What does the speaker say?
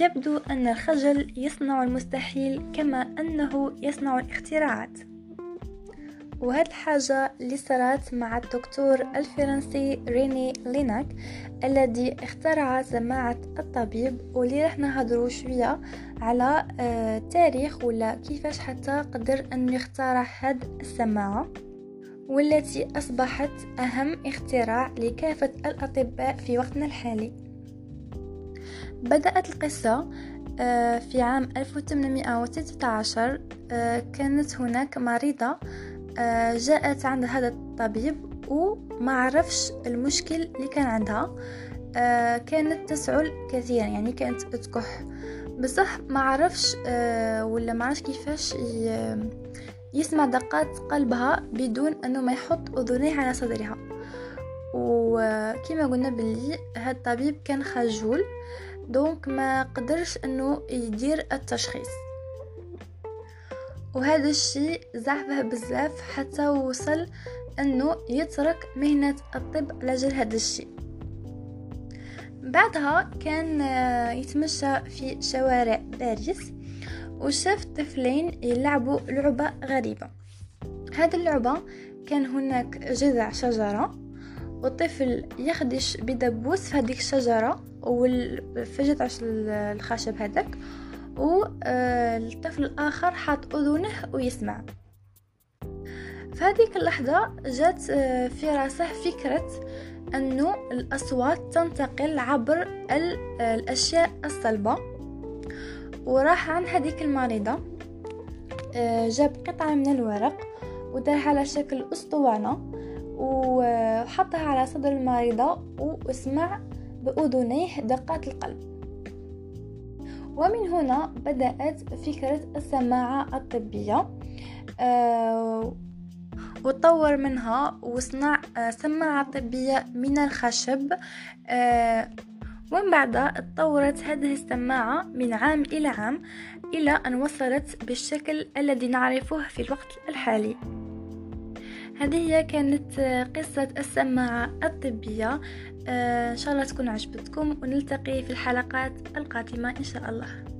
يبدو أن الخجل يصنع المستحيل كما أنه يصنع الاختراعات. وهذه الحاجة اللي صارت مع الدكتور الفرنسي ريني ليناك الذي اخترع سماعة الطبيب واللي راح نهضروا شوية على آه تاريخ ولا كيفاش حتى قدر أن يخترع هذه السماعة. والتي أصبحت أهم اختراع لكافة الأطباء في وقتنا الحالي. بدأت القصة آه، في عام 1816 آه، كانت هناك مريضة آه، جاءت عند هذا الطبيب وما عرفش المشكل اللي كان عندها آه، كانت تسعل كثيرا يعني كانت تكح. بصح ما عرفش آه، ولا ما عرفش كيفاش يسمع دقات قلبها بدون إنه ما يحط أذنيه على صدرها. وكما قلنا باللي هذا الطبيب كان خجول. دونك ما قدرش انه يدير التشخيص. وهذا الشيء زعفه بزاف حتى وصل انه يترك مهنة الطب لجل هذا الشيء. بعدها كان آه، يتمشى في شوارع باريس وشاف طفلين يلعبوا لعبة غريبة. هذه اللعبة كان هناك جذع شجرة والطفل يخدش بدبوس في هذيك الشجرة جذع الخشب هذاك والطفل الآخر حاط أذنه ويسمع. في هذيك اللحظة جات آه، في راسه فكرة أنه الأصوات تنتقل عبر الأشياء الصلبة. وراح عن هذيك المريضة آه، جاب قطعة من الورق ودارها على شكل أسطوانة. وحطها على صدر المريضة واسمع بأذنيه دقات القلب. ومن هنا بدأت فكرة السماعة الطبية آه، وطور منها وصنع آه، سماعة طبية من الخشب آه، ومن بعد تطورت هذه السماعة من عام إلى عام إلى أن وصلت بالشكل الذي نعرفه في الوقت الحالي. هذه هي كانت قصة السماعة الطبية. آه، إن شاء الله تكون عجبتكم ونلتقي في الحلقات القادمة إن شاء الله.